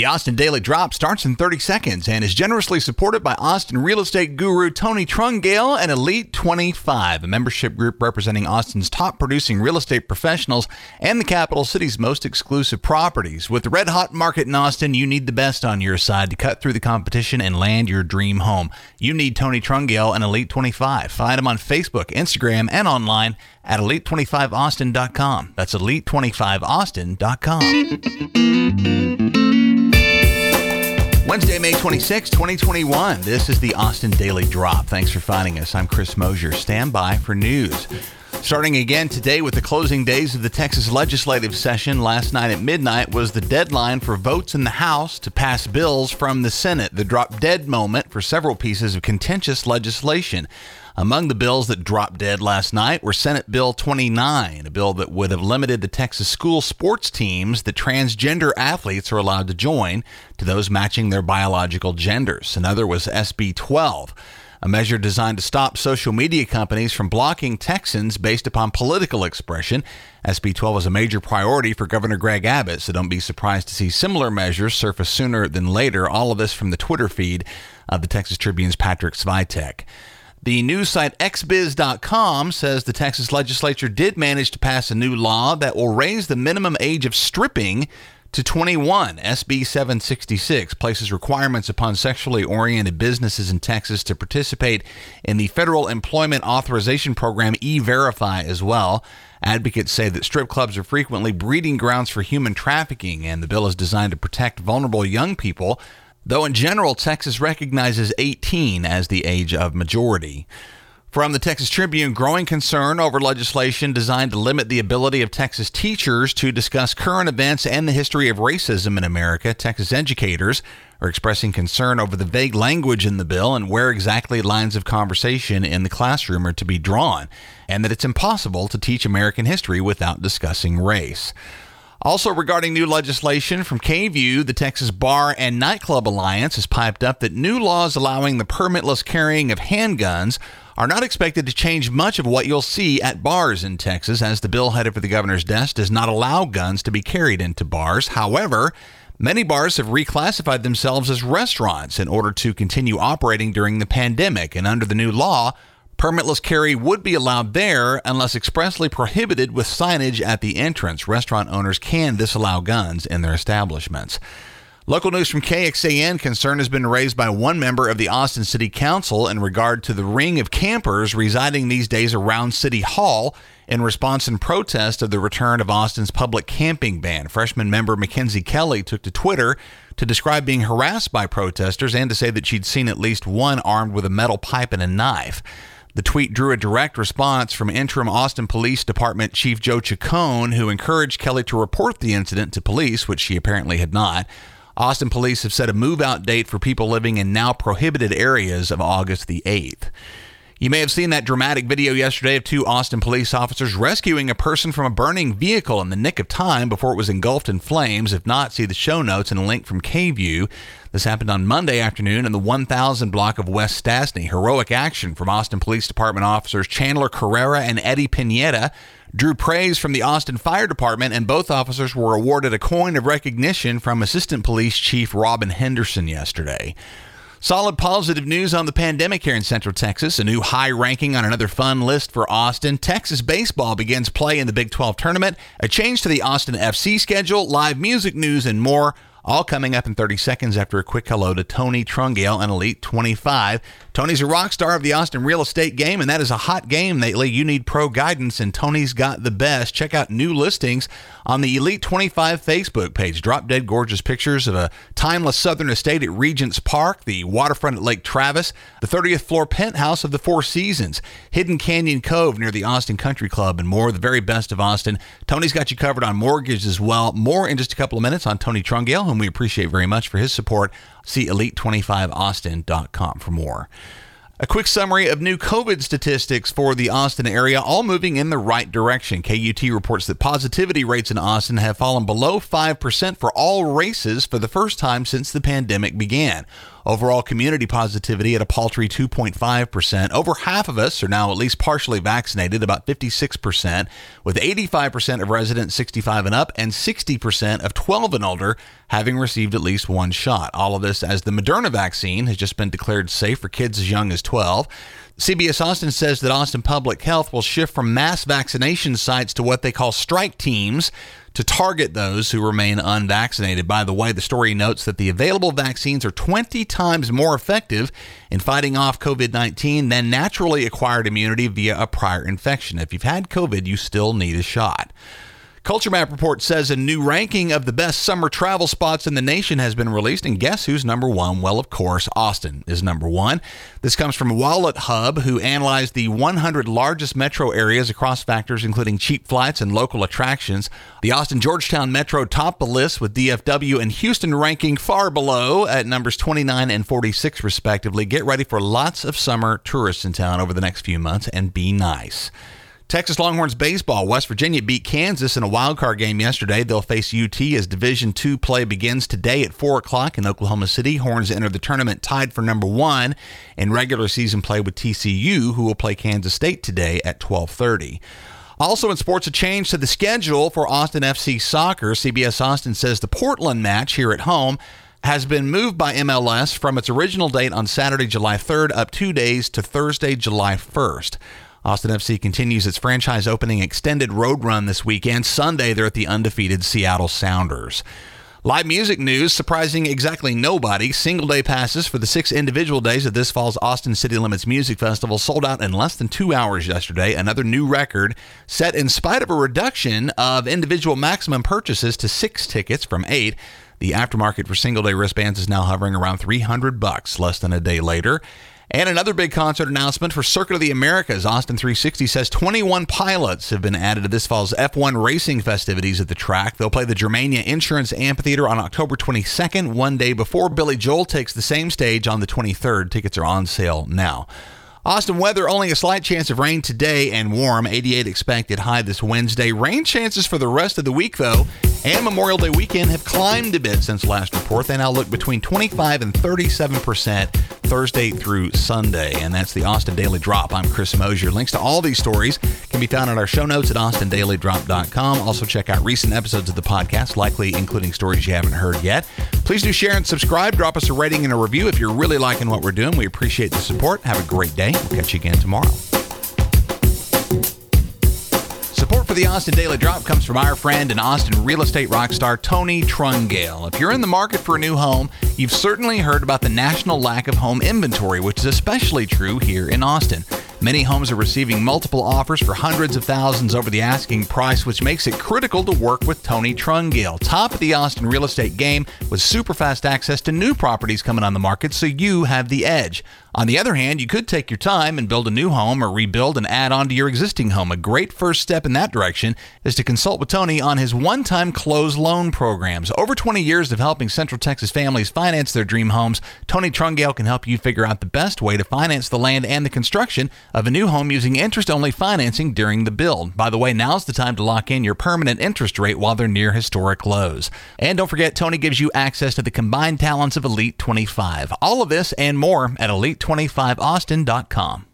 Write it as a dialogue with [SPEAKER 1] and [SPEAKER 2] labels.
[SPEAKER 1] The Austin Daily Drop starts in 30 seconds and is generously supported by Austin real estate guru Tony Trungale and Elite 25, a membership group representing Austin's top producing real estate professionals and the capital city's most exclusive properties. With the red hot market in Austin, you need the best on your side to cut through the competition and land your dream home. You need Tony Trungale and Elite 25. Find him on Facebook, Instagram, and online at elite25austin.com. That's elite25austin.com. Wednesday, May 26, 2021. This is the Austin Daily Drop. Thanks for finding us. I'm Chris Mosier. Stand by for news. Starting again today with the closing days of the Texas legislative session, last night at midnight was the deadline for votes in the House to pass bills from the Senate, the drop dead moment for several pieces of contentious legislation. Among the bills that dropped dead last night were Senate Bill 29, a bill that would have limited the Texas school sports teams that transgender athletes are allowed to join to those matching their biological genders. Another was SB 12 a measure designed to stop social media companies from blocking Texans based upon political expression. SB 12 is a major priority for Governor Greg Abbott, so don't be surprised to see similar measures surface sooner than later. All of this from the Twitter feed of the Texas Tribune's Patrick Svitek. The news site xbiz.com says the Texas legislature did manage to pass a new law that will raise the minimum age of stripping to 21. SB 766 places requirements upon sexually oriented businesses in Texas to participate in the Federal Employment Authorization Program E Verify as well. Advocates say that strip clubs are frequently breeding grounds for human trafficking, and the bill is designed to protect vulnerable young people though in general, Texas recognizes 18 as the age of majority. From the Texas Tribune, growing concern over legislation designed to limit the ability of Texas teachers to discuss current events and the history of racism in America. Texas educators are expressing concern over the vague language in the bill and where exactly lines of conversation in the classroom are to be drawn, and that it's impossible to teach American history without discussing race. Also, regarding new legislation from KVUE, the Texas Bar and Nightclub Alliance has piped up that new laws allowing the permitless carrying of handguns are not expected to change much of what you'll see at bars in Texas, as the bill headed for the governor's desk does not allow guns to be carried into bars. However, Many bars have reclassified themselves as restaurants in order to continue operating during the pandemic, and under the new law, Permitless carry would be allowed there unless expressly prohibited with signage at the entrance. Restaurant owners can disallow guns in their establishments. Local news from KXAN concern has been raised by one member of the Austin City Council in regard to the ring of campers residing these days around City Hall in response and protest of the return of Austin's public camping ban. Freshman member Mackenzie Kelly took to Twitter to describe being harassed by protesters and to say that she'd seen at least one armed with a metal pipe and a knife. The tweet drew a direct response from interim Austin Police Department Chief Joe Chacon, who encouraged Kelly to report the incident to police, which she apparently had not. Austin police have set a move out date for people living in now prohibited areas of August the 8th. You may have seen that dramatic video yesterday of two Austin police officers rescuing a person from a burning vehicle in the nick of time before it was engulfed in flames. If not, see the show notes and a link from KVUE. This happened on Monday afternoon in the 1000 block of West Stassney. Heroic action from Austin Police Department officers Chandler Carrera and Eddie Pineda drew praise from the Austin Fire Department, and both officers were awarded a coin of recognition from Assistant Police Chief Robin Henderson yesterday. Solid positive news on the pandemic here in Central Texas. A new high ranking on another fun list for Austin. Texas baseball begins play in the Big 12 tournament. A change to the Austin FC schedule, live music news, and more. All coming up in 30 seconds after a quick hello to Tony Trungale and Elite 25. Tony's a rock star of the Austin real estate game, and that is a hot game lately. You need pro guidance, and Tony's got the best. Check out new listings on the Elite 25 Facebook page. Drop dead gorgeous pictures of a timeless southern estate at Regents Park, the waterfront at Lake Travis, the 30th floor penthouse of the Four Seasons, Hidden Canyon Cove near the Austin Country Club, and more. The very best of Austin. Tony's got you covered on mortgage as well. More in just a couple of minutes on Tony Trungale, we appreciate very much for his support. See elite25austin.com for more. A quick summary of new COVID statistics for the Austin area, all moving in the right direction. KUT reports that positivity rates in Austin have fallen below 5% for all races for the first time since the pandemic began. Overall community positivity at a paltry 2.5%. Over half of us are now at least partially vaccinated, about 56%, with 85% of residents 65 and up and 60% of 12 and older having received at least one shot. All of this as the Moderna vaccine has just been declared safe for kids as young as 12. CBS Austin says that Austin Public Health will shift from mass vaccination sites to what they call strike teams to target those who remain unvaccinated. By the way, the story notes that the available vaccines are 20 times more effective in fighting off COVID 19 than naturally acquired immunity via a prior infection. If you've had COVID, you still need a shot. Culture Map report says a new ranking of the best summer travel spots in the nation has been released, and guess who's number one? Well, of course, Austin is number one. This comes from Wallet Hub, who analyzed the 100 largest metro areas across factors including cheap flights and local attractions. The Austin Georgetown Metro topped the list with DFW and Houston ranking far below at numbers 29 and 46, respectively. Get ready for lots of summer tourists in town over the next few months and be nice. Texas Longhorns baseball. West Virginia beat Kansas in a wild card game yesterday. They'll face UT as Division II play begins today at 4 o'clock in Oklahoma City. Horns enter the tournament tied for number one in regular season play with TCU, who will play Kansas State today at 1230. Also in sports, a change to the schedule for Austin FC soccer. CBS Austin says the Portland match here at home has been moved by MLS from its original date on Saturday, July 3rd, up two days to Thursday, July 1st. Austin FC continues its franchise opening extended road run this weekend. Sunday, they're at the undefeated Seattle Sounders. Live music news surprising exactly nobody. Single day passes for the six individual days of this fall's Austin City Limits Music Festival sold out in less than two hours yesterday. Another new record set in spite of a reduction of individual maximum purchases to six tickets from eight. The aftermarket for single day wristbands is now hovering around 300 bucks less than a day later. And another big concert announcement for Circuit of the Americas. Austin 360 says Twenty One Pilots have been added to this fall's F1 racing festivities at the track. They'll play the Germania Insurance Amphitheater on October 22nd, one day before Billy Joel takes the same stage on the 23rd. Tickets are on sale now. Austin weather only a slight chance of rain today and warm. 88 expected high this Wednesday. Rain chances for the rest of the week, though, and Memorial Day weekend have climbed a bit since last report. They now look between 25 and 37 percent Thursday through Sunday. And that's the Austin Daily Drop. I'm Chris Mosier. Links to all these stories can be found at our show notes at austindailydrop.com. Also, check out recent episodes of the podcast, likely including stories you haven't heard yet. Please do share and subscribe. Drop us a rating and a review if you're really liking what we're doing. We appreciate the support. Have a great day. We'll catch you again tomorrow. For the Austin Daily Drop comes from our friend and Austin real estate rock star Tony Trungale. If you're in the market for a new home, you've certainly heard about the national lack of home inventory, which is especially true here in Austin. Many homes are receiving multiple offers for hundreds of thousands over the asking price, which makes it critical to work with Tony Trungale, top of the Austin real estate game with super fast access to new properties coming on the market so you have the edge. On the other hand, you could take your time and build a new home or rebuild and add on to your existing home. A great first step in that direction is to consult with Tony on his one time close loan programs. Over 20 years of helping Central Texas families finance their dream homes, Tony Trungale can help you figure out the best way to finance the land and the construction of a new home using interest only financing during the build. By the way, now's the time to lock in your permanent interest rate while they're near historic lows. And don't forget, Tony gives you access to the combined talents of Elite 25. All of this and more at Elite 25austin.com.